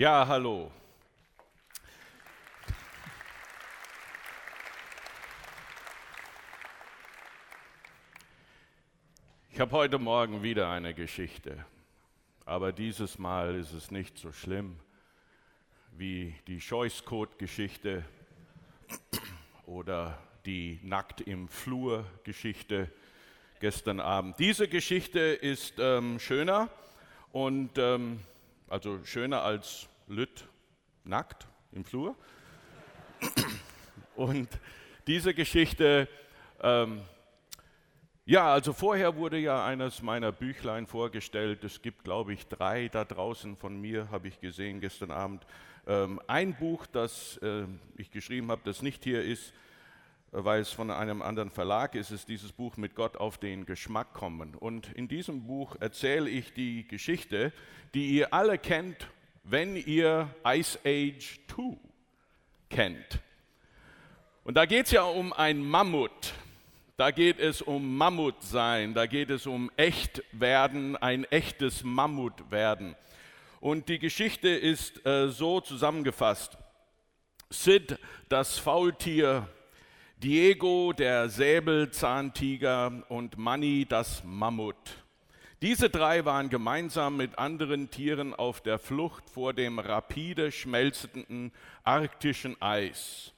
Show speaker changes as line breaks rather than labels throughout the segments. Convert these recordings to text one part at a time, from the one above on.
Ja, hallo. Ich habe heute Morgen wieder eine Geschichte, aber dieses Mal ist es nicht so schlimm wie die Scheußkot-Geschichte oder die Nackt im Flur-Geschichte gestern Abend. Diese Geschichte ist ähm, schöner und ähm, also schöner als Lütt nackt im Flur. Und diese Geschichte, ähm, ja, also vorher wurde ja eines meiner Büchlein vorgestellt. Es gibt, glaube ich, drei da draußen von mir, habe ich gesehen gestern Abend. Ähm, ein Buch, das äh, ich geschrieben habe, das nicht hier ist, weil es von einem anderen Verlag ist, ist dieses Buch mit Gott auf den Geschmack kommen. Und in diesem Buch erzähle ich die Geschichte, die ihr alle kennt, wenn ihr Ice Age 2 kennt. Und da geht es ja um ein Mammut. Da geht es um Mammut sein, da geht es um echt werden, ein echtes Mammut werden. Und die Geschichte ist äh, so zusammengefasst. Sid, das Faultier, Diego, der Säbelzahntiger und Manny, das Mammut. Diese drei waren gemeinsam mit anderen Tieren auf der Flucht vor dem rapide schmelzenden arktischen Eis.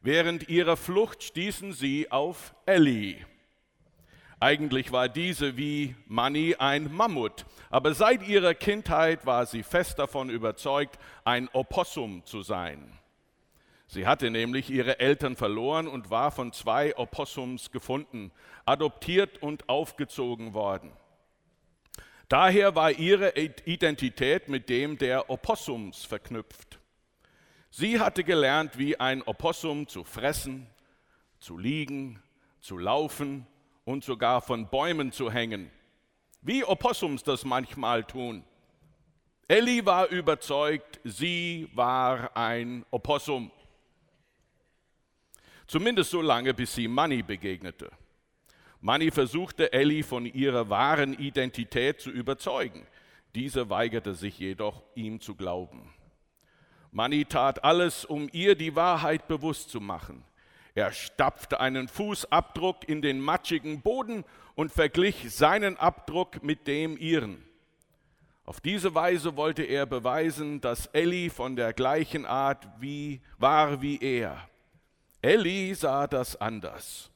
Während ihrer Flucht stießen sie auf Ellie. Eigentlich war diese wie Manny ein Mammut, aber seit ihrer Kindheit war sie fest davon überzeugt, ein Opossum zu sein. Sie hatte nämlich ihre Eltern verloren und war von zwei Opossums gefunden, adoptiert und aufgezogen worden. Daher war ihre Identität mit dem der Opossums verknüpft. Sie hatte gelernt, wie ein Opossum zu fressen, zu liegen, zu laufen und sogar von Bäumen zu hängen, wie Opossums das manchmal tun. Ellie war überzeugt, sie war ein Opossum. Zumindest so lange, bis sie Manny begegnete. Manny versuchte Ellie von ihrer wahren Identität zu überzeugen. Diese weigerte sich jedoch, ihm zu glauben. Manny tat alles, um ihr die Wahrheit bewusst zu machen. Er stapfte einen Fußabdruck in den matschigen Boden und verglich seinen Abdruck mit dem ihren. Auf diese Weise wollte er beweisen, dass Ellie von der gleichen Art wie, war wie er. Ellie sah das anders.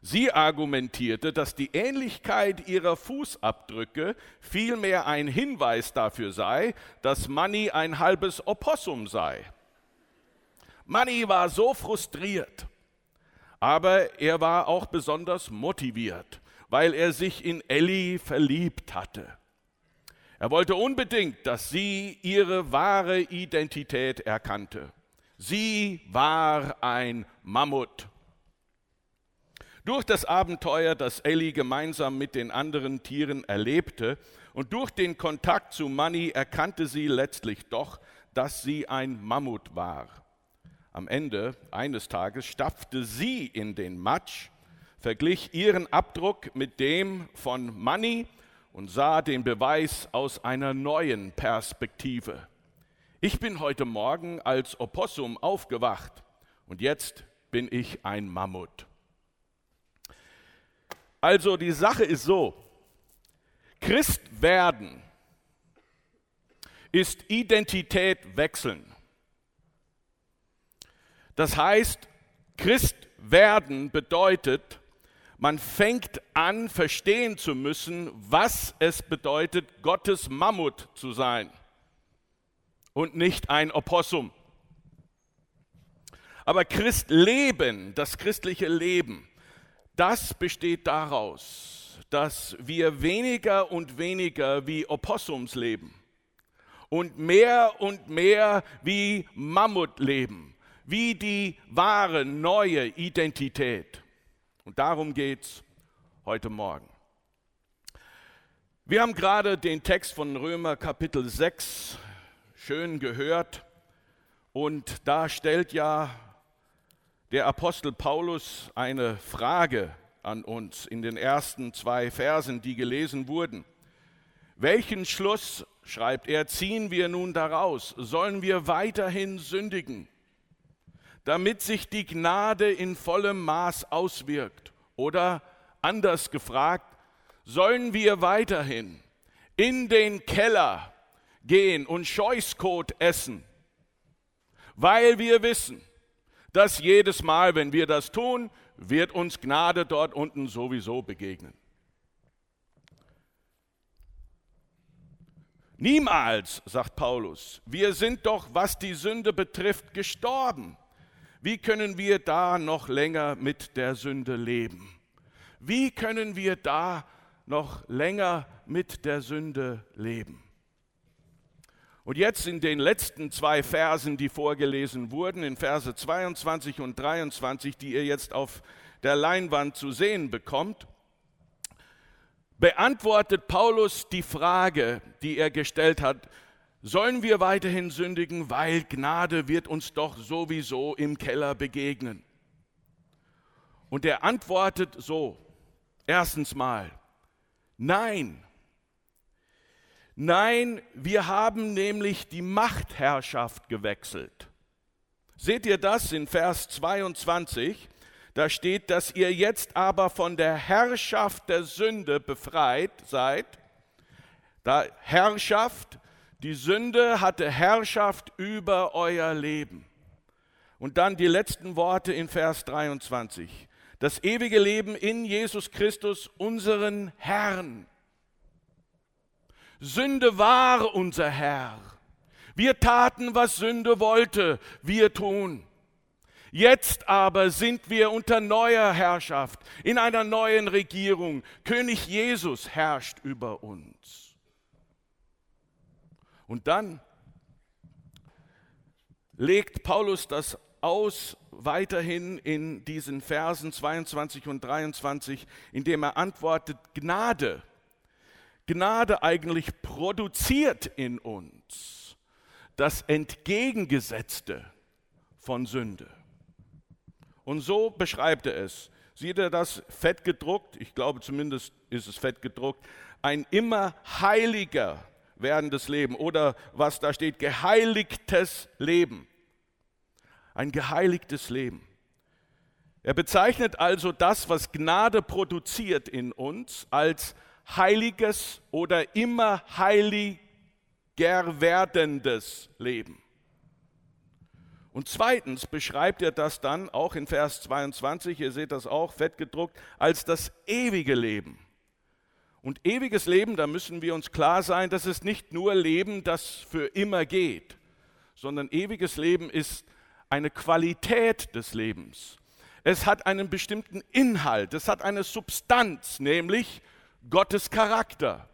Sie argumentierte, dass die Ähnlichkeit ihrer Fußabdrücke vielmehr ein Hinweis dafür sei, dass Manny ein halbes Opossum sei. Manny war so frustriert, aber er war auch besonders motiviert, weil er sich in Ellie verliebt hatte. Er wollte unbedingt, dass sie ihre wahre Identität erkannte. Sie war ein Mammut. Durch das Abenteuer, das Ellie gemeinsam mit den anderen Tieren erlebte und durch den Kontakt zu Manny erkannte sie letztlich doch, dass sie ein Mammut war. Am Ende eines Tages stapfte sie in den Matsch, verglich ihren Abdruck mit dem von Manny und sah den Beweis aus einer neuen Perspektive. Ich bin heute Morgen als Opossum aufgewacht und jetzt bin ich ein Mammut. Also die Sache ist so, Christ werden ist Identität wechseln. Das heißt, Christ werden bedeutet, man fängt an, verstehen zu müssen, was es bedeutet, Gottes Mammut zu sein und nicht ein Opossum. Aber Christleben, das christliche Leben, das besteht daraus, dass wir weniger und weniger wie Opossums leben und mehr und mehr wie Mammut leben, wie die wahre neue Identität. Und darum geht es heute Morgen. Wir haben gerade den Text von Römer Kapitel 6 schön gehört. Und da stellt ja der Apostel Paulus eine Frage an uns in den ersten zwei Versen, die gelesen wurden. Welchen Schluss schreibt er, ziehen wir nun daraus, sollen wir weiterhin sündigen, damit sich die Gnade in vollem Maß auswirkt? Oder anders gefragt, sollen wir weiterhin in den Keller gehen und Scheußkot essen, weil wir wissen, dass jedes Mal, wenn wir das tun, wird uns Gnade dort unten sowieso begegnen. Niemals, sagt Paulus, wir sind doch, was die Sünde betrifft, gestorben. Wie können wir da noch länger mit der Sünde leben? Wie können wir da noch länger mit der Sünde leben? Und jetzt in den letzten zwei Versen, die vorgelesen wurden, in Verse 22 und 23, die ihr jetzt auf der Leinwand zu sehen bekommt, beantwortet Paulus die Frage, die er gestellt hat, sollen wir weiterhin sündigen, weil Gnade wird uns doch sowieso im Keller begegnen. Und er antwortet so, erstens mal, nein, Nein, wir haben nämlich die Machtherrschaft gewechselt. Seht ihr das in Vers 22? Da steht, dass ihr jetzt aber von der Herrschaft der Sünde befreit seid. Da Herrschaft, die Sünde hatte Herrschaft über euer Leben. Und dann die letzten Worte in Vers 23. Das ewige Leben in Jesus Christus, unseren Herrn. Sünde war unser Herr. Wir taten, was Sünde wollte, wir tun. Jetzt aber sind wir unter neuer Herrschaft, in einer neuen Regierung. König Jesus herrscht über uns. Und dann legt Paulus das aus weiterhin in diesen Versen 22 und 23, indem er antwortet, Gnade Gnade eigentlich produziert in uns das Entgegengesetzte von Sünde. Und so beschreibt er es. Sieht er das fett gedruckt? Ich glaube zumindest ist es fett gedruckt. Ein immer heiliger werdendes Leben oder was da steht, geheiligtes Leben. Ein geheiligtes Leben. Er bezeichnet also das, was Gnade produziert in uns, als heiliges oder immer heiliger werdendes Leben. Und zweitens beschreibt er das dann auch in Vers 22, ihr seht das auch fett gedruckt, als das ewige Leben. Und ewiges Leben, da müssen wir uns klar sein, das ist nicht nur Leben, das für immer geht, sondern ewiges Leben ist eine Qualität des Lebens. Es hat einen bestimmten Inhalt, es hat eine Substanz, nämlich Gottes Charakter.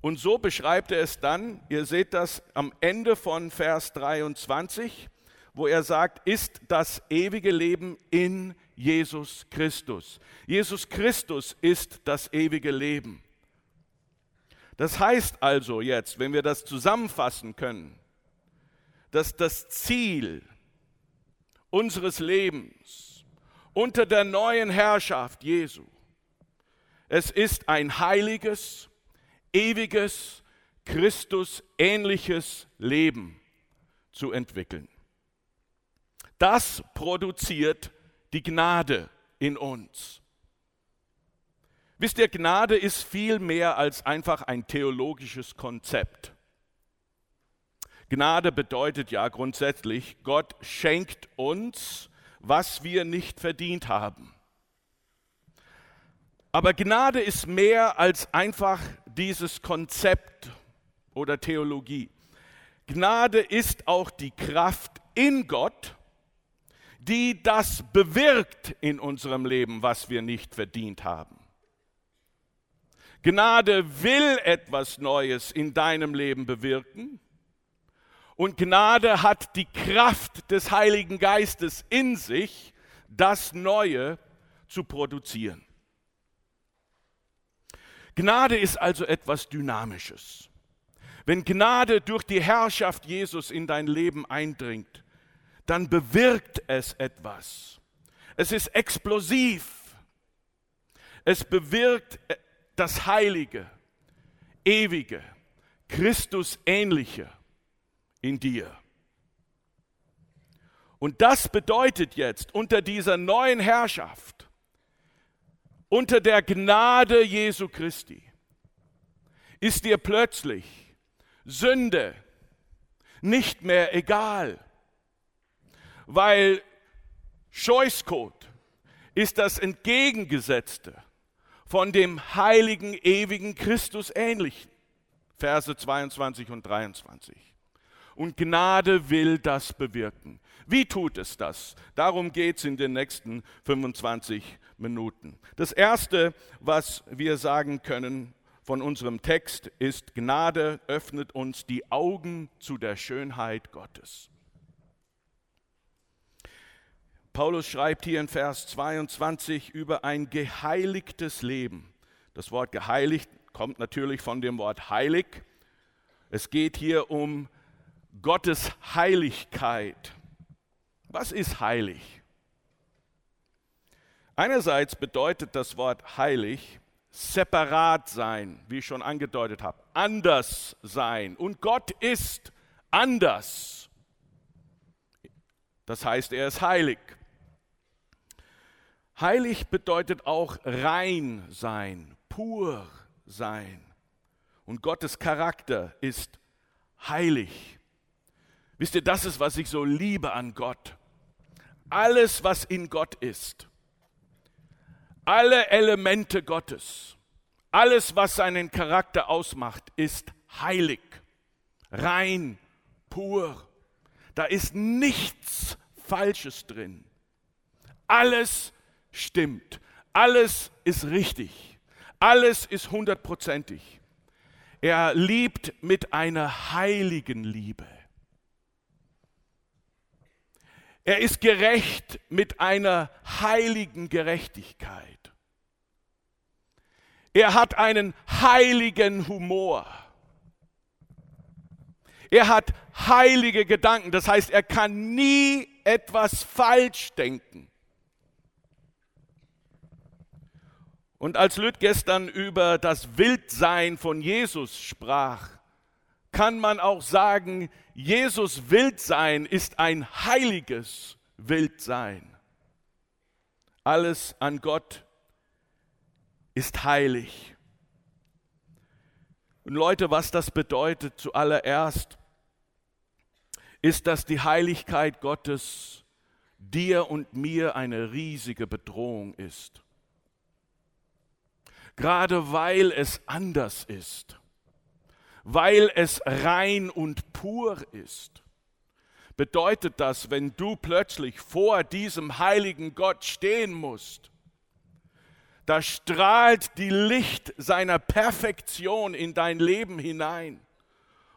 Und so beschreibt er es dann, ihr seht das am Ende von Vers 23, wo er sagt, ist das ewige Leben in Jesus Christus. Jesus Christus ist das ewige Leben. Das heißt also jetzt, wenn wir das zusammenfassen können, dass das Ziel unseres Lebens unter der neuen Herrschaft Jesu es ist ein heiliges, ewiges, Christus-ähnliches Leben zu entwickeln. Das produziert die Gnade in uns. Wisst ihr, Gnade ist viel mehr als einfach ein theologisches Konzept. Gnade bedeutet ja grundsätzlich, Gott schenkt uns, was wir nicht verdient haben. Aber Gnade ist mehr als einfach dieses Konzept oder Theologie. Gnade ist auch die Kraft in Gott, die das bewirkt in unserem Leben, was wir nicht verdient haben. Gnade will etwas Neues in deinem Leben bewirken. Und Gnade hat die Kraft des Heiligen Geistes in sich, das Neue zu produzieren. Gnade ist also etwas Dynamisches. Wenn Gnade durch die Herrschaft Jesus in dein Leben eindringt, dann bewirkt es etwas. Es ist explosiv. Es bewirkt das Heilige, Ewige, Christus ähnliche in dir. Und das bedeutet jetzt unter dieser neuen Herrschaft, unter der Gnade Jesu Christi, ist dir plötzlich Sünde nicht mehr egal, weil Scheußkot ist das Entgegengesetzte von dem heiligen, ewigen Christus ähnlichen. Verse 22 und 23. Und Gnade will das bewirken. Wie tut es das? Darum geht es in den nächsten 25 Minuten. Das Erste, was wir sagen können von unserem Text, ist, Gnade öffnet uns die Augen zu der Schönheit Gottes. Paulus schreibt hier in Vers 22 über ein geheiligtes Leben. Das Wort geheiligt kommt natürlich von dem Wort heilig. Es geht hier um Gottes Heiligkeit. Was ist heilig? Einerseits bedeutet das Wort heilig separat sein, wie ich schon angedeutet habe, anders sein. Und Gott ist anders. Das heißt, er ist heilig. Heilig bedeutet auch rein sein, pur sein. Und Gottes Charakter ist heilig. Wisst ihr, das ist, was ich so liebe an Gott. Alles, was in Gott ist, alle Elemente Gottes, alles, was seinen Charakter ausmacht, ist heilig, rein, pur. Da ist nichts Falsches drin. Alles stimmt. Alles ist richtig. Alles ist hundertprozentig. Er liebt mit einer heiligen Liebe. Er ist gerecht mit einer heiligen Gerechtigkeit. Er hat einen heiligen Humor. Er hat heilige Gedanken. Das heißt, er kann nie etwas falsch denken. Und als Lüth gestern über das Wildsein von Jesus sprach, kann man auch sagen, Jesus Wildsein ist ein heiliges Wildsein. Alles an Gott ist heilig. Und Leute, was das bedeutet zuallererst, ist, dass die Heiligkeit Gottes dir und mir eine riesige Bedrohung ist gerade weil es anders ist, weil es rein und pur ist. Bedeutet das, wenn du plötzlich vor diesem heiligen Gott stehen musst, da strahlt die Licht seiner Perfektion in dein Leben hinein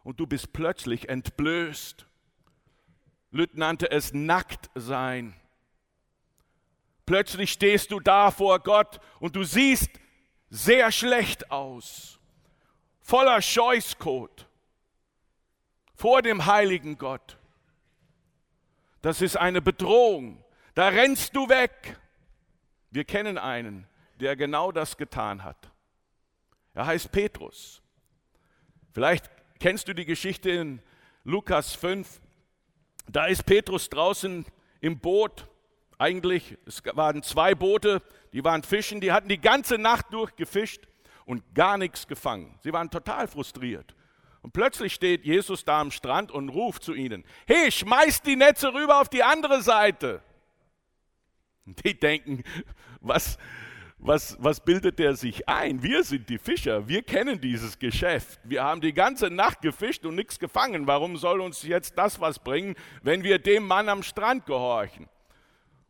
und du bist plötzlich entblößt. Lütt nannte es nackt sein. Plötzlich stehst du da vor Gott und du siehst sehr schlecht aus, voller Scheußkot vor dem heiligen Gott. Das ist eine Bedrohung. Da rennst du weg. Wir kennen einen, der genau das getan hat. Er heißt Petrus. Vielleicht kennst du die Geschichte in Lukas 5. Da ist Petrus draußen im Boot eigentlich, es waren zwei Boote, die waren fischen, die hatten die ganze Nacht durchgefischt und gar nichts gefangen. Sie waren total frustriert. Und plötzlich steht Jesus da am Strand und ruft zu ihnen, hey, schmeißt die Netze rüber auf die andere Seite. Und die denken, was, was, was bildet der sich ein? Wir sind die Fischer, wir kennen dieses Geschäft. Wir haben die ganze Nacht gefischt und nichts gefangen. Warum soll uns jetzt das was bringen, wenn wir dem Mann am Strand gehorchen?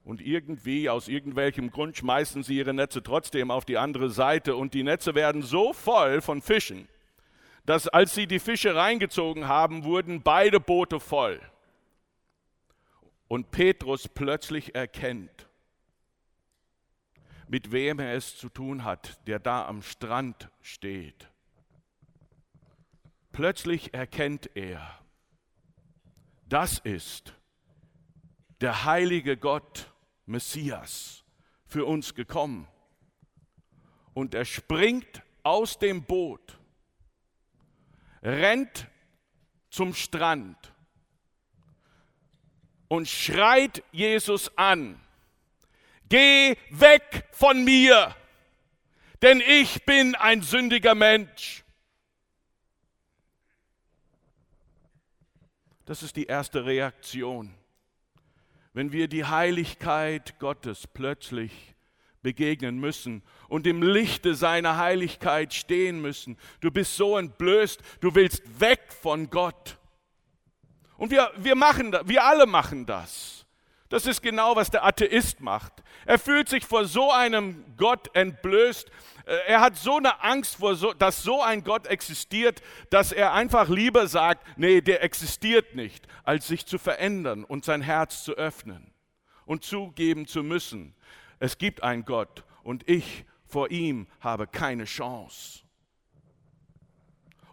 Und irgendwie, aus irgendwelchem Grund, schmeißen sie ihre Netze trotzdem auf die andere Seite und die Netze werden so voll von Fischen, dass als sie die Fische reingezogen haben, wurden beide Boote voll. Und Petrus plötzlich erkennt, mit wem er es zu tun hat, der da am Strand steht. Plötzlich erkennt er, das ist der heilige Gott, Messias, für uns gekommen. Und er springt aus dem Boot, rennt zum Strand und schreit Jesus an, geh weg von mir, denn ich bin ein sündiger Mensch. Das ist die erste Reaktion. Wenn wir die Heiligkeit Gottes plötzlich begegnen müssen und im Lichte seiner Heiligkeit stehen müssen. Du bist so entblößt, du willst weg von Gott. Und wir, wir machen das, wir alle machen das. Das ist genau, was der Atheist macht. Er fühlt sich vor so einem Gott entblößt. Äh, er hat so eine Angst, vor so, dass so ein Gott existiert, dass er einfach lieber sagt, nee, der existiert nicht, als sich zu verändern und sein Herz zu öffnen und zugeben zu müssen, es gibt einen Gott und ich vor ihm habe keine Chance.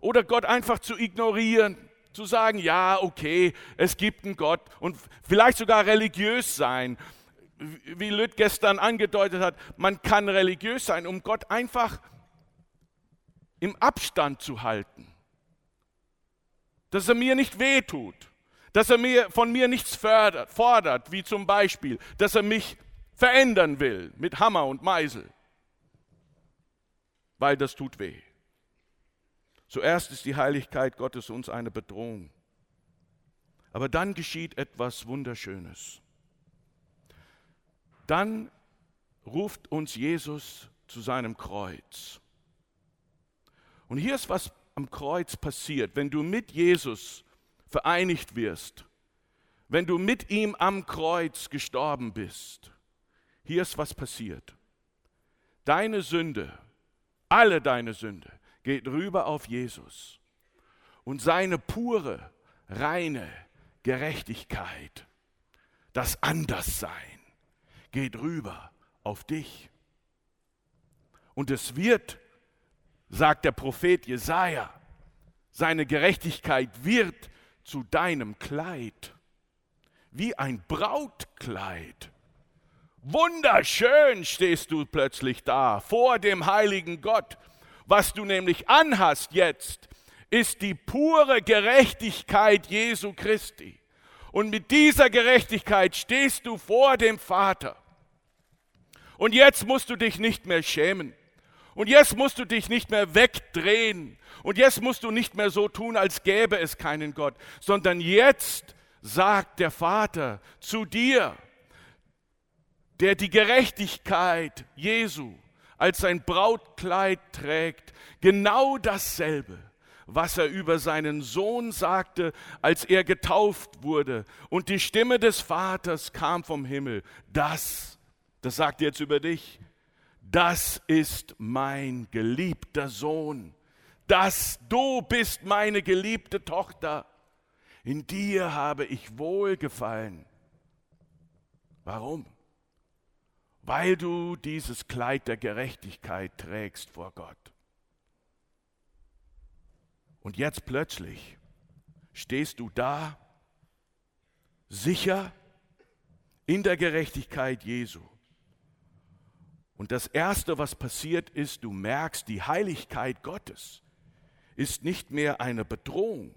Oder Gott einfach zu ignorieren, zu sagen, ja, okay, es gibt einen Gott und vielleicht sogar religiös sein. Wie Lütt gestern angedeutet hat, man kann religiös sein, um Gott einfach im Abstand zu halten. Dass er mir nicht wehtut, dass er mir, von mir nichts fördert, fordert, wie zum Beispiel, dass er mich verändern will mit Hammer und Meisel, weil das tut weh. Zuerst ist die Heiligkeit Gottes uns eine Bedrohung. Aber dann geschieht etwas Wunderschönes. Dann ruft uns Jesus zu seinem Kreuz. Und hier ist was am Kreuz passiert. Wenn du mit Jesus vereinigt wirst, wenn du mit ihm am Kreuz gestorben bist, hier ist was passiert. Deine Sünde, alle deine Sünde, geht rüber auf Jesus. Und seine pure, reine Gerechtigkeit, das Anderssein, geht rüber auf dich. Und es wird, sagt der Prophet Jesaja, seine Gerechtigkeit wird zu deinem Kleid, wie ein Brautkleid. Wunderschön stehst du plötzlich da vor dem heiligen Gott. Was du nämlich anhast jetzt, ist die pure Gerechtigkeit Jesu Christi. Und mit dieser Gerechtigkeit stehst du vor dem Vater. Und jetzt musst du dich nicht mehr schämen. Und jetzt musst du dich nicht mehr wegdrehen. Und jetzt musst du nicht mehr so tun, als gäbe es keinen Gott, sondern jetzt sagt der Vater zu dir, der die Gerechtigkeit Jesu als sein Brautkleid trägt, genau dasselbe, was er über seinen Sohn sagte, als er getauft wurde und die Stimme des Vaters kam vom Himmel. Das, das sagt jetzt über dich, das ist mein geliebter Sohn. Das, du bist meine geliebte Tochter. In dir habe ich wohlgefallen. Warum? Weil du dieses Kleid der Gerechtigkeit trägst vor Gott. Und jetzt plötzlich stehst du da, sicher in der Gerechtigkeit Jesu. Und das Erste, was passiert ist, du merkst, die Heiligkeit Gottes ist nicht mehr eine Bedrohung,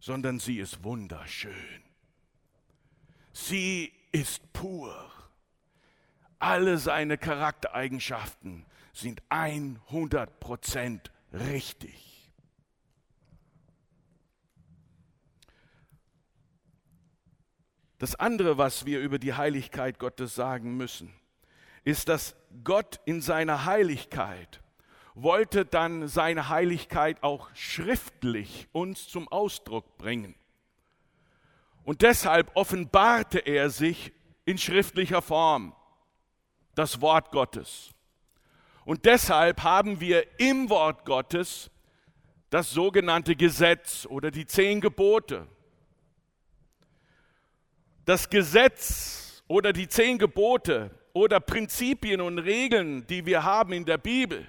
sondern sie ist wunderschön. Sie ist pur. Alle seine Charaktereigenschaften sind 100% richtig. Das andere, was wir über die Heiligkeit Gottes sagen müssen, ist, dass Gott in seiner Heiligkeit wollte dann seine Heiligkeit auch schriftlich uns zum Ausdruck bringen. Und deshalb offenbarte er sich in schriftlicher Form das Wort Gottes. Und deshalb haben wir im Wort Gottes das sogenannte Gesetz oder die zehn Gebote. Das Gesetz oder die zehn Gebote oder Prinzipien und Regeln, die wir haben in der Bibel,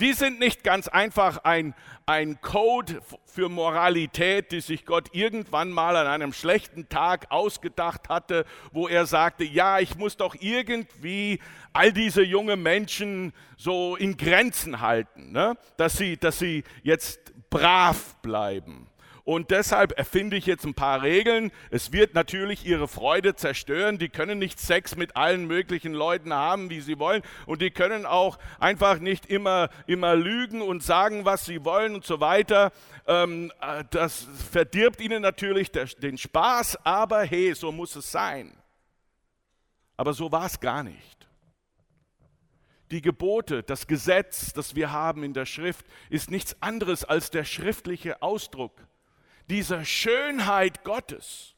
Die sind nicht ganz einfach ein, ein Code für Moralität, die sich Gott irgendwann mal an einem schlechten Tag ausgedacht hatte, wo er sagte, ja, ich muss doch irgendwie all diese jungen Menschen so in Grenzen halten, ne? dass, sie, dass sie jetzt brav bleiben. Und deshalb erfinde ich jetzt ein paar Regeln. Es wird natürlich ihre Freude zerstören. Die können nicht Sex mit allen möglichen Leuten haben, wie sie wollen. Und die können auch einfach nicht immer, immer lügen und sagen, was sie wollen und so weiter. Ähm, äh, das verdirbt ihnen natürlich den Spaß, aber hey, so muss es sein. Aber so war es gar nicht. Die Gebote, das Gesetz, das wir haben in der Schrift, ist nichts anderes als der schriftliche Ausdruck dieser Schönheit Gottes.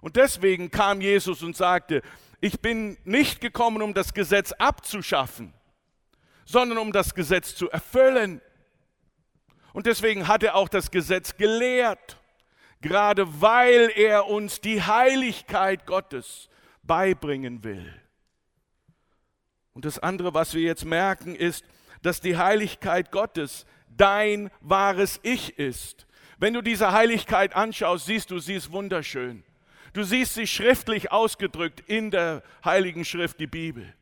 Und deswegen kam Jesus und sagte, ich bin nicht gekommen, um das Gesetz abzuschaffen, sondern um das Gesetz zu erfüllen. Und deswegen hat er auch das Gesetz gelehrt, gerade weil er uns die Heiligkeit Gottes beibringen will. Und das andere, was wir jetzt merken, ist, dass die Heiligkeit Gottes dein wahres Ich ist. Wenn du diese Heiligkeit anschaust, siehst du, sie ist wunderschön. Du siehst sie schriftlich ausgedrückt in der Heiligen Schrift, die Bibel.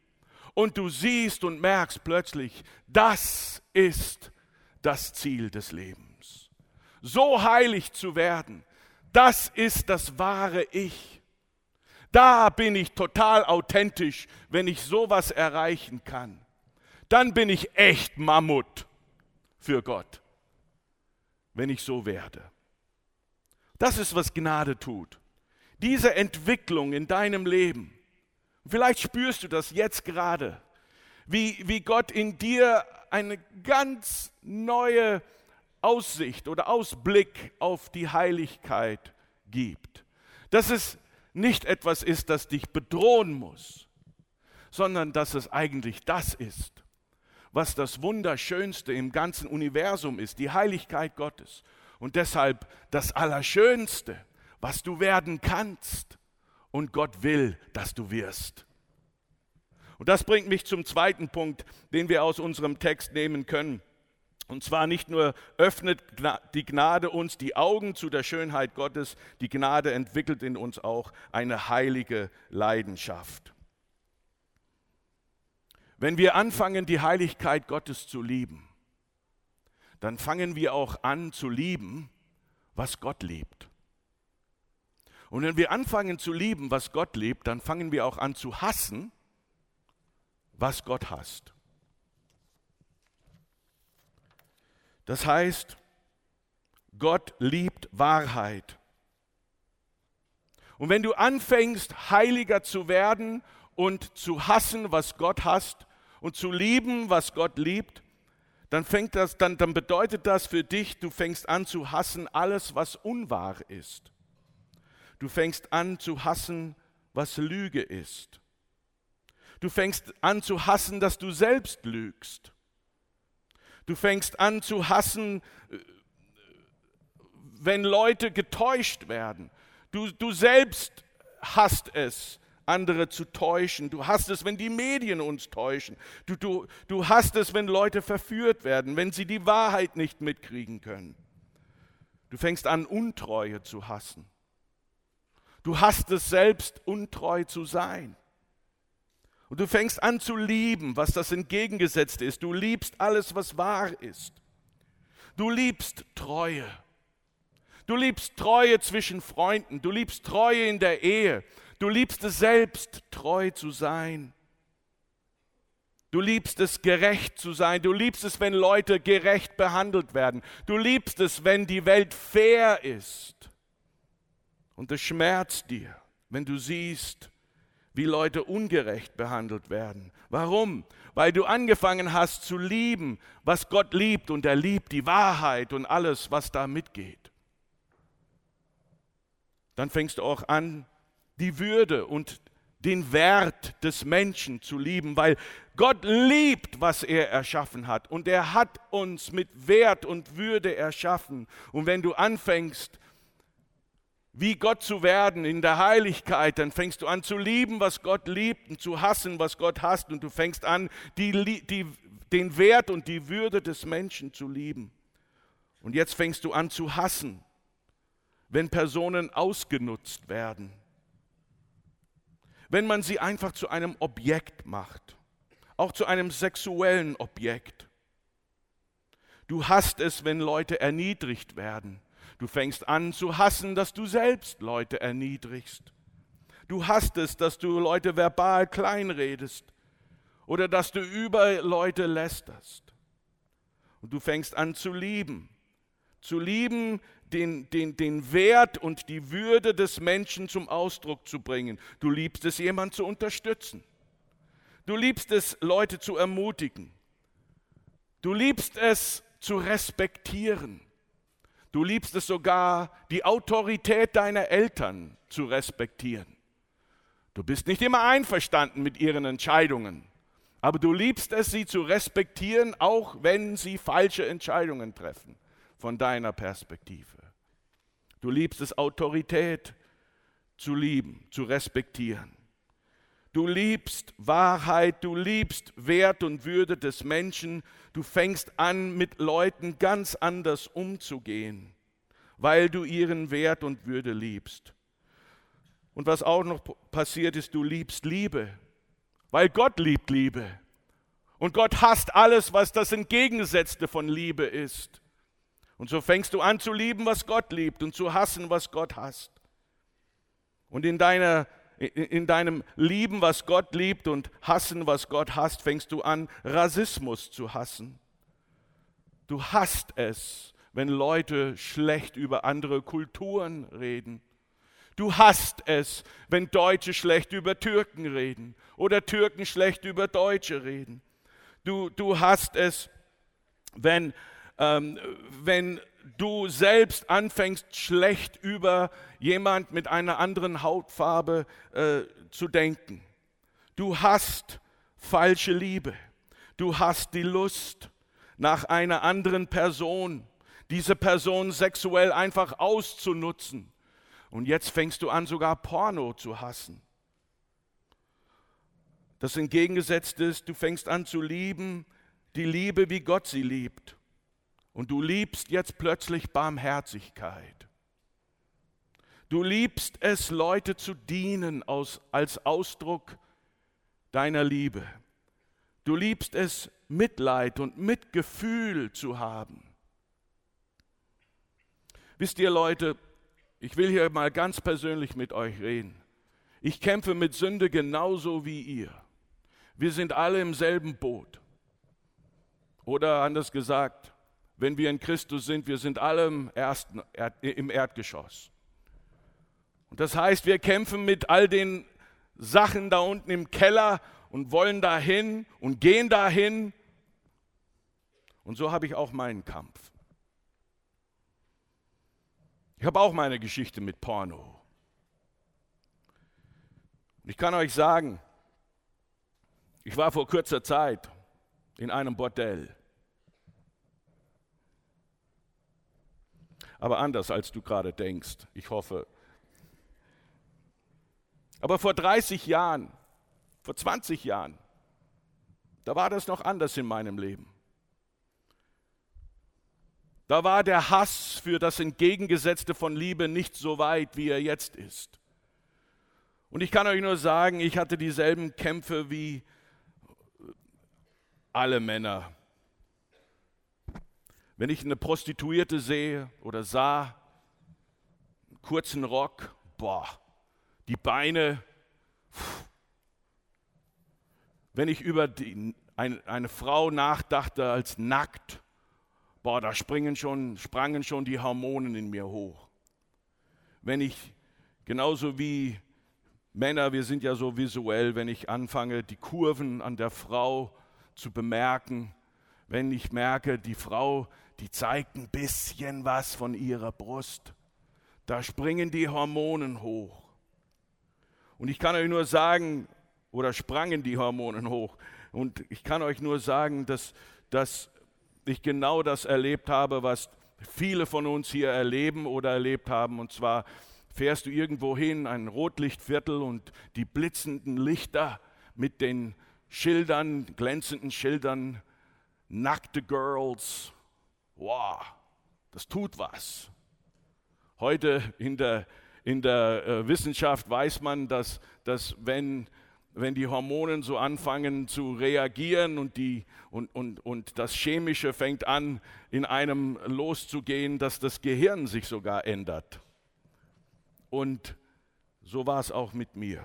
Und du siehst und merkst plötzlich, das ist das Ziel des Lebens. So heilig zu werden, das ist das wahre Ich. Da bin ich total authentisch, wenn ich sowas erreichen kann. Dann bin ich echt Mammut für Gott, wenn ich so werde. Das ist, was Gnade tut. Diese Entwicklung in deinem Leben. Vielleicht spürst du das jetzt gerade, wie, wie Gott in dir eine ganz neue Aussicht oder Ausblick auf die Heiligkeit gibt. Dass es nicht etwas ist, das dich bedrohen muss, sondern dass es eigentlich das ist, was das Wunderschönste im ganzen Universum ist, die Heiligkeit Gottes. Und deshalb das Allerschönste, was du werden kannst. Und Gott will, dass du wirst. Und das bringt mich zum zweiten Punkt, den wir aus unserem Text nehmen können. Und zwar nicht nur öffnet die Gnade uns die Augen zu der Schönheit Gottes, die Gnade entwickelt in uns auch eine heilige Leidenschaft. Wenn wir anfangen, die Heiligkeit Gottes zu lieben, dann fangen wir auch an zu lieben, was Gott liebt. Und wenn wir anfangen zu lieben, was Gott liebt, dann fangen wir auch an zu hassen, was Gott hasst. Das heißt, Gott liebt Wahrheit. Und wenn du anfängst, heiliger zu werden und zu hassen, was Gott hasst und zu lieben, was Gott liebt, dann fängt das, dann, dann bedeutet das für dich, du fängst an zu hassen alles, was unwahr ist. Du fängst an zu hassen, was Lüge ist. Du fängst an zu hassen, dass du selbst lügst. Du fängst an zu hassen, äh, wenn Leute getäuscht werden. Du, du selbst hast es, andere zu täuschen. Du hast es, wenn die Medien uns täuschen. Du, du, du hast es, wenn Leute verführt werden, wenn sie die Wahrheit nicht mitkriegen können. Du fängst an, Untreue zu hassen. Du hast es selbst, untreu zu sein. Und du fängst an zu lieben, was das entgegengesetzte ist. Du liebst alles, was wahr ist. Du liebst Treue. Du liebst Treue zwischen Freunden. Du liebst Treue in der Ehe. Du liebst es selbst, treu zu sein. Du liebst es, gerecht zu sein. Du liebst es, wenn Leute gerecht behandelt werden. Du liebst es, wenn die Welt fair ist. Und es schmerzt dir, wenn du siehst, wie Leute ungerecht behandelt werden. Warum? Weil du angefangen hast zu lieben, was Gott liebt und er liebt die Wahrheit und alles, was da mitgeht. Dann fängst du auch an, die Würde und den Wert des Menschen zu lieben, weil Gott liebt, was er erschaffen hat. Und er hat uns mit Wert und Würde erschaffen. Und wenn du anfängst, wie Gott zu werden in der Heiligkeit, dann fängst du an zu lieben, was Gott liebt und zu hassen, was Gott hasst. Und du fängst an, die, die, den Wert und die Würde des Menschen zu lieben. Und jetzt fängst du an zu hassen, wenn Personen ausgenutzt werden, wenn man sie einfach zu einem Objekt macht, auch zu einem sexuellen Objekt. Du hasst es, wenn Leute erniedrigt werden. Du fängst an zu hassen, dass du selbst Leute erniedrigst. Du hasst es, dass du Leute verbal kleinredest oder dass du über Leute lästerst. Und du fängst an zu lieben. Zu lieben, den, den, den Wert und die Würde des Menschen zum Ausdruck zu bringen. Du liebst es, jemanden zu unterstützen. Du liebst es, Leute zu ermutigen. Du liebst es, zu respektieren. Du liebst es sogar, die Autorität deiner Eltern zu respektieren. Du bist nicht immer einverstanden mit ihren Entscheidungen, aber du liebst es, sie zu respektieren, auch wenn sie falsche Entscheidungen treffen von deiner Perspektive. Du liebst es, Autorität zu lieben, zu respektieren. Du liebst Wahrheit, du liebst Wert und Würde des Menschen. Du fängst an, mit Leuten ganz anders umzugehen, weil du ihren Wert und Würde liebst. Und was auch noch passiert ist, du liebst Liebe, weil Gott liebt Liebe. Und Gott hasst alles, was das Entgegengesetzte von Liebe ist. Und so fängst du an zu lieben, was Gott liebt und zu hassen, was Gott hasst. Und in deiner in deinem Lieben, was Gott liebt und Hassen, was Gott hasst, fängst du an, Rassismus zu hassen. Du hasst es, wenn Leute schlecht über andere Kulturen reden. Du hasst es, wenn Deutsche schlecht über Türken reden oder Türken schlecht über Deutsche reden. Du, du hasst es, wenn, ähm, wenn du selbst anfängst, schlecht über jemand mit einer anderen Hautfarbe äh, zu denken. Du hast falsche Liebe. Du hast die Lust nach einer anderen Person, diese Person sexuell einfach auszunutzen. Und jetzt fängst du an, sogar Porno zu hassen. Das entgegengesetzt ist, du fängst an zu lieben, die Liebe, wie Gott sie liebt. Und du liebst jetzt plötzlich Barmherzigkeit. Du liebst es, Leute zu dienen aus, als Ausdruck deiner Liebe. Du liebst es, Mitleid und Mitgefühl zu haben. Wisst ihr Leute, ich will hier mal ganz persönlich mit euch reden. Ich kämpfe mit Sünde genauso wie ihr. Wir sind alle im selben Boot. Oder anders gesagt, wenn wir in Christus sind, wir sind alle im, ersten, im Erdgeschoss. Und das heißt, wir kämpfen mit all den Sachen da unten im Keller und wollen dahin und gehen dahin. Und so habe ich auch meinen Kampf. Ich habe auch meine Geschichte mit Porno. Und ich kann euch sagen, ich war vor kurzer Zeit in einem Bordell. Aber anders, als du gerade denkst. Ich hoffe. Aber vor 30 Jahren, vor 20 Jahren, da war das noch anders in meinem Leben. Da war der Hass für das Entgegengesetzte von Liebe nicht so weit, wie er jetzt ist. Und ich kann euch nur sagen, ich hatte dieselben Kämpfe wie alle Männer wenn ich eine Prostituierte sehe oder sah, einen kurzen Rock, boah, die Beine. Wenn ich über die, eine, eine Frau nachdachte als nackt, boah, da springen schon, sprangen schon die Hormonen in mir hoch. Wenn ich, genauso wie Männer, wir sind ja so visuell, wenn ich anfange, die Kurven an der Frau zu bemerken, wenn ich merke, die Frau, die zeigt ein bisschen was von ihrer Brust. Da springen die Hormonen hoch. Und ich kann euch nur sagen, oder sprangen die Hormonen hoch. Und ich kann euch nur sagen, dass, dass ich genau das erlebt habe, was viele von uns hier erleben oder erlebt haben. Und zwar fährst du irgendwo hin, ein Rotlichtviertel und die blitzenden Lichter mit den Schildern, glänzenden Schildern nackte Girls. Wow, das tut was. Heute in der, in der äh, Wissenschaft weiß man, dass, dass wenn, wenn die Hormone so anfangen zu reagieren und, die, und, und, und das Chemische fängt an, in einem loszugehen, dass das Gehirn sich sogar ändert. Und so war es auch mit mir.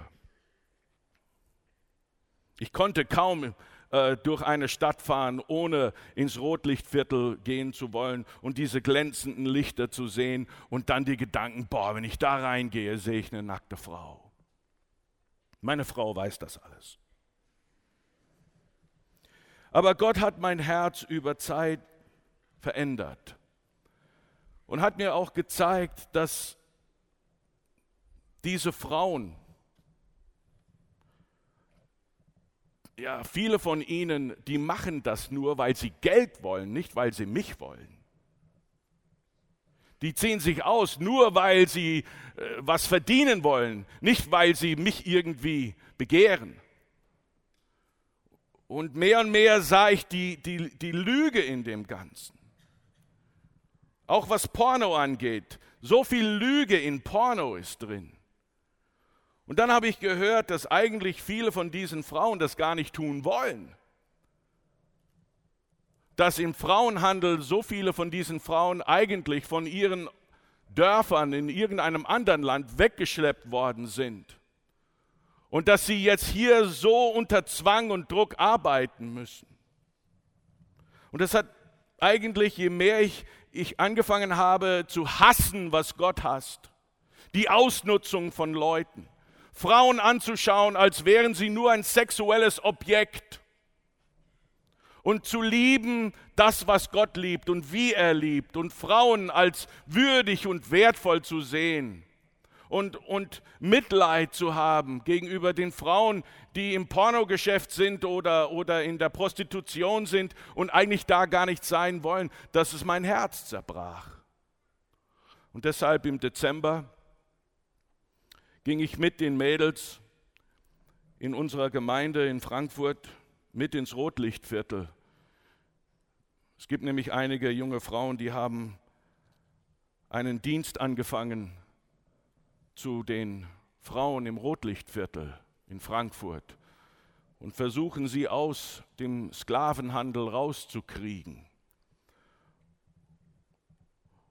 Ich konnte kaum äh, durch eine Stadt fahren, ohne ins Rotlichtviertel gehen zu wollen und diese glänzenden Lichter zu sehen und dann die Gedanken, boah, wenn ich da reingehe, sehe ich eine nackte Frau. Meine Frau weiß das alles. Aber Gott hat mein Herz über Zeit verändert und hat mir auch gezeigt, dass diese Frauen, ja, viele von ihnen, die machen das nur, weil sie Geld wollen, nicht weil sie mich wollen. Die ziehen sich aus, nur weil sie äh, was verdienen wollen, nicht weil sie mich irgendwie begehren. Und mehr und mehr sah ich die, die, die Lüge in dem Ganzen. Auch was Porno angeht, so viel Lüge in Porno ist drin. Und dann habe ich gehört, dass eigentlich viele von diesen Frauen das gar nicht tun wollen. Dass im Frauenhandel so viele von diesen Frauen eigentlich von ihren Dörfern in irgendeinem anderen Land weggeschleppt worden sind. Und dass sie jetzt hier so unter Zwang und Druck arbeiten müssen. Und das hat eigentlich, je mehr ich, ich angefangen habe zu hassen, was Gott hasst, die Ausnutzung von Leuten, Frauen anzuschauen, als wären sie nur ein sexuelles Objekt. Und zu lieben das, was Gott liebt und wie er liebt. Und Frauen als würdig und wertvoll zu sehen. Und, und Mitleid zu haben gegenüber den Frauen, die im Pornogeschäft sind oder, oder in der Prostitution sind und eigentlich da gar nicht sein wollen, dass es mein Herz zerbrach. Und deshalb im Dezember ging ich mit den Mädels in unserer Gemeinde in Frankfurt mit ins Rotlichtviertel. Es gibt nämlich einige junge Frauen, die haben einen Dienst angefangen zu den Frauen im Rotlichtviertel in Frankfurt und versuchen sie aus dem Sklavenhandel rauszukriegen.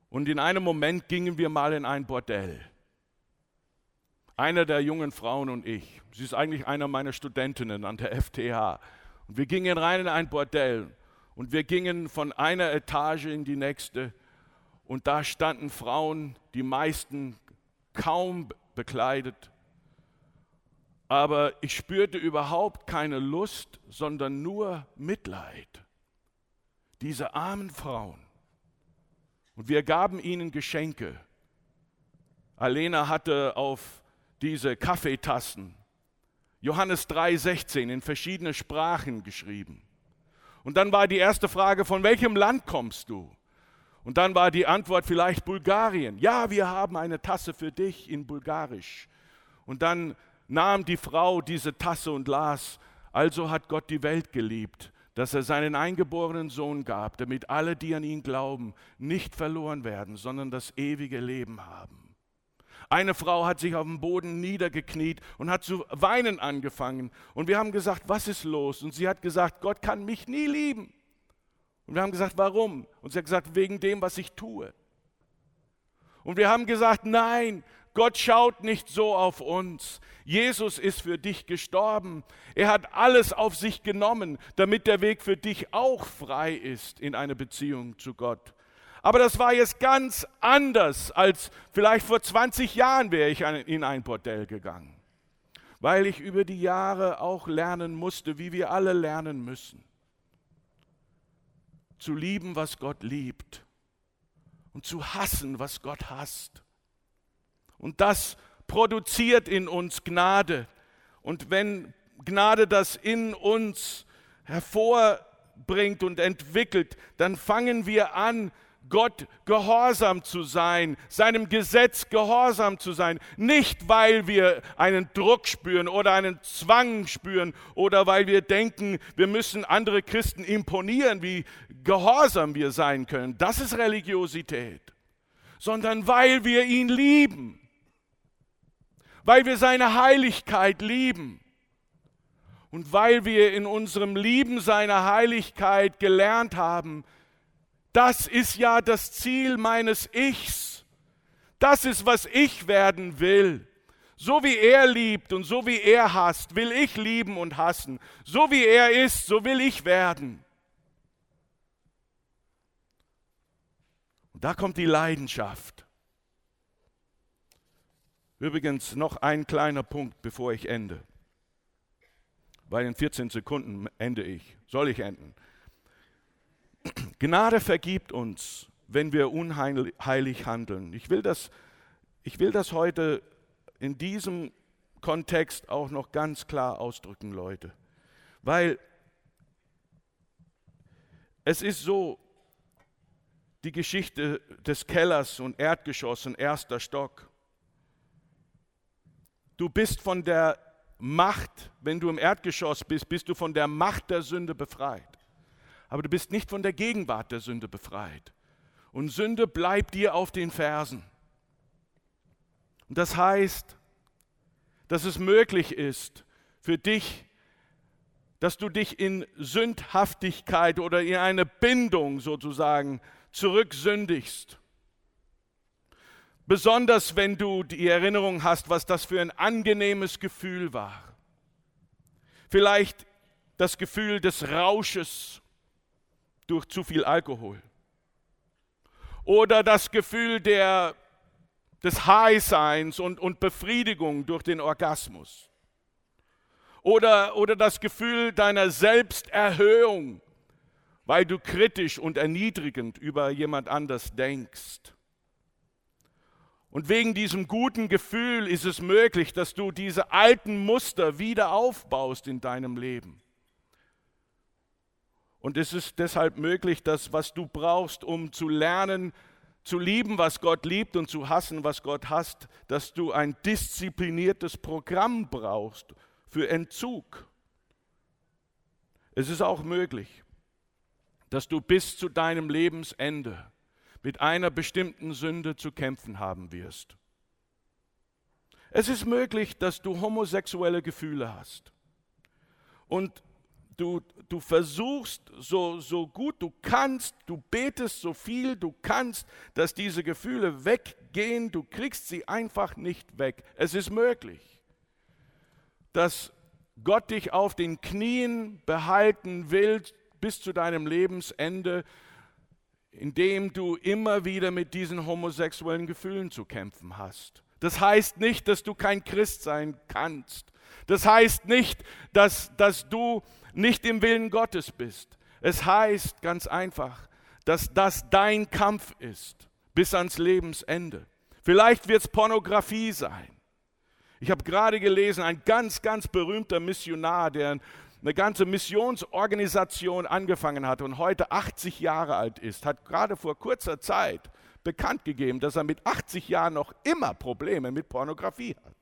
Und in einem Moment gingen wir mal in ein Bordell eine der jungen Frauen und ich. Sie ist eigentlich einer meiner Studentinnen an der FTH. Und wir gingen rein in ein Bordell und wir gingen von einer Etage in die nächste und da standen Frauen, die meisten kaum bekleidet. Aber ich spürte überhaupt keine Lust, sondern nur Mitleid. Diese armen Frauen. Und wir gaben ihnen Geschenke. Alena hatte auf diese Kaffeetassen. Johannes 3:16 in verschiedene Sprachen geschrieben. Und dann war die erste Frage, von welchem Land kommst du? Und dann war die Antwort vielleicht Bulgarien. Ja, wir haben eine Tasse für dich in Bulgarisch. Und dann nahm die Frau diese Tasse und las, also hat Gott die Welt geliebt, dass er seinen eingeborenen Sohn gab, damit alle, die an ihn glauben, nicht verloren werden, sondern das ewige Leben haben. Eine Frau hat sich auf dem Boden niedergekniet und hat zu weinen angefangen. Und wir haben gesagt, was ist los? Und sie hat gesagt, Gott kann mich nie lieben. Und wir haben gesagt, warum? Und sie hat gesagt, wegen dem, was ich tue. Und wir haben gesagt, nein, Gott schaut nicht so auf uns. Jesus ist für dich gestorben. Er hat alles auf sich genommen, damit der Weg für dich auch frei ist in eine Beziehung zu Gott. Aber das war jetzt ganz anders als vielleicht vor 20 Jahren wäre ich in ein Bordell gegangen. Weil ich über die Jahre auch lernen musste, wie wir alle lernen müssen. Zu lieben, was Gott liebt. Und zu hassen, was Gott hasst. Und das produziert in uns Gnade. Und wenn Gnade das in uns hervorbringt und entwickelt, dann fangen wir an, Gott gehorsam zu sein, seinem Gesetz gehorsam zu sein. Nicht, weil wir einen Druck spüren oder einen Zwang spüren oder weil wir denken, wir müssen andere Christen imponieren, wie gehorsam wir sein können. Das ist Religiosität. Sondern weil wir ihn lieben. Weil wir seine Heiligkeit lieben. Und weil wir in unserem Lieben seiner Heiligkeit gelernt haben, das ist ja das Ziel meines Ichs. Das ist, was ich werden will. So wie er liebt und so wie er hasst, will ich lieben und hassen. So wie er ist, so will ich werden. Und da kommt die Leidenschaft. Übrigens noch ein kleiner Punkt, bevor ich ende. Weil in 14 Sekunden ende ich. Soll ich enden? Gnade vergibt uns, wenn wir unheilig handeln. Ich will das, ich will das heute in diesem Kontext auch noch ganz klar ausdrücken, Leute. Weil es ist so, die Geschichte des Kellers und Erdgeschoss und erster Stock. Du bist von der Macht, wenn du im Erdgeschoss bist, bist du von der Macht der Sünde befreit aber du bist nicht von der Gegenwart der Sünde befreit. Und Sünde bleibt dir auf den Fersen. Und das heißt, dass es möglich ist für dich, dass du dich in Sündhaftigkeit oder in eine Bindung sozusagen zurücksündigst. Besonders wenn du die Erinnerung hast, was das für ein angenehmes Gefühl war. Vielleicht das Gefühl des Rausches durch zu viel Alkohol. Oder das Gefühl der, des High-Seins und, und Befriedigung durch den Orgasmus. Oder, oder das Gefühl deiner Selbsterhöhung, weil du kritisch und erniedrigend über jemand anders denkst. Und wegen diesem guten Gefühl ist es möglich, dass du diese alten Muster wieder aufbaust in deinem Leben. Und es ist deshalb möglich, dass was du brauchst, um zu lernen, zu lieben, was Gott liebt und zu hassen, was Gott hasst, dass du ein diszipliniertes Programm brauchst für Entzug. Es ist auch möglich, dass du bis zu deinem Lebensende mit einer bestimmten Sünde zu kämpfen haben wirst. Es ist möglich, dass du homosexuelle Gefühle hast. Und du, du versuchst so, so gut du kannst, du betest so viel du kannst, dass diese Gefühle weggehen, du kriegst sie einfach nicht weg. Es ist möglich, dass Gott dich auf den Knien behalten will bis zu deinem Lebensende, indem du immer wieder mit diesen homosexuellen Gefühlen zu kämpfen hast. Das heißt nicht, dass du kein Christ sein kannst. Das heißt nicht, dass, dass du nicht im Willen Gottes bist. Es heißt ganz einfach, dass das dein Kampf ist bis ans Lebensende. Vielleicht wird es Pornografie sein. Ich habe gerade gelesen, ein ganz, ganz berühmter Missionar, der eine ganze Missionsorganisation angefangen hat und heute 80 Jahre alt ist, hat gerade vor kurzer Zeit bekannt gegeben, dass er mit 80 Jahren noch immer Probleme mit Pornografie hat.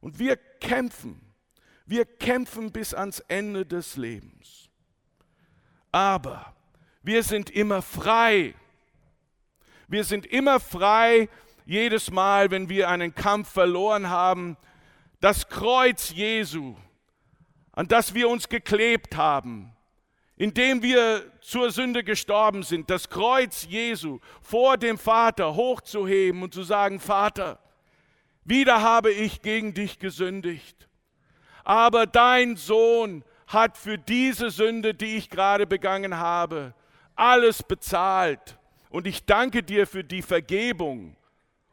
Und wir kämpfen wir kämpfen bis ans Ende des Lebens. Aber wir sind immer frei. Wir sind immer frei, jedes Mal, wenn wir einen Kampf verloren haben, das Kreuz Jesu, an das wir uns geklebt haben, indem wir zur Sünde gestorben sind, das Kreuz Jesu vor dem Vater hochzuheben und zu sagen, Vater, wieder habe ich gegen dich gesündigt aber dein Sohn hat für diese Sünde, die ich gerade begangen habe, alles bezahlt. Und ich danke dir für die Vergebung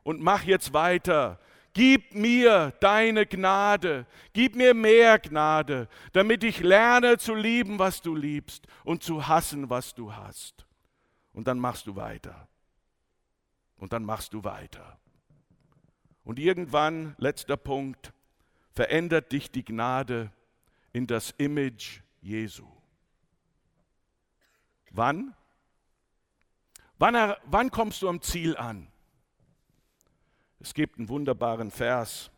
und mach jetzt weiter. Gib mir deine Gnade, gib mir mehr Gnade, damit ich lerne zu lieben, was du liebst und zu hassen, was du hast. Und dann machst du weiter. Und dann machst du weiter. Und irgendwann, letzter Punkt, verändert dich die Gnade in das Image Jesu. Wann? Wann, wann kommst du am Ziel an? Es gibt einen wunderbaren Vers.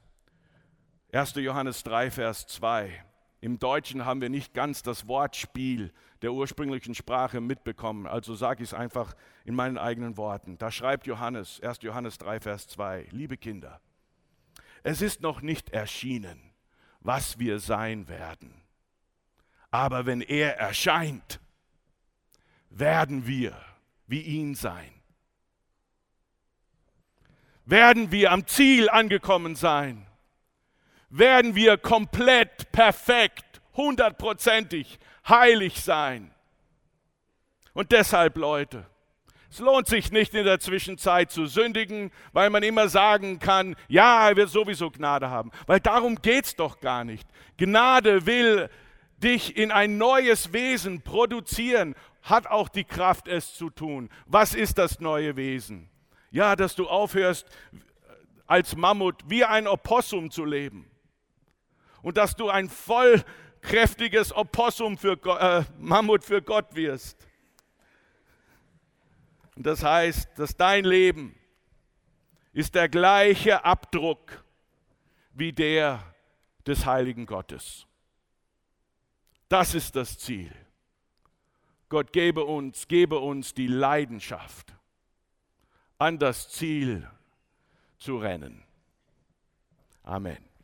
1. Johannes 3, Vers 2. Im Deutschen haben wir nicht ganz das Wortspiel der ursprünglichen Sprache mitbekommen, also sage ich es einfach in meinen eigenen Worten. Da schreibt Johannes, 1. Johannes 3, Vers 2, liebe Kinder, es ist noch nicht erschienen, was wir sein werden. Aber wenn er erscheint, werden wir wie ihn sein. Werden wir am Ziel angekommen sein? Werden wir komplett, perfekt, hundertprozentig heilig sein? Und deshalb, Leute, es lohnt sich nicht in der Zwischenzeit zu sündigen, weil man immer sagen kann, ja, er wird sowieso Gnade haben. Weil darum geht es doch gar nicht. Gnade will dich in ein neues Wesen produzieren, hat auch die Kraft, es zu tun. Was ist das neue Wesen? Ja, dass du aufhörst, als Mammut wie ein Opossum zu leben. Und dass du ein vollkräftiges Opossum für äh, Mammut für Gott wirst. Das heißt, dass dein Leben ist der gleiche Abdruck wie der des heiligen Gottes. Das ist das Ziel. Gott gebe uns, gebe uns die Leidenschaft, an das Ziel zu rennen. Amen.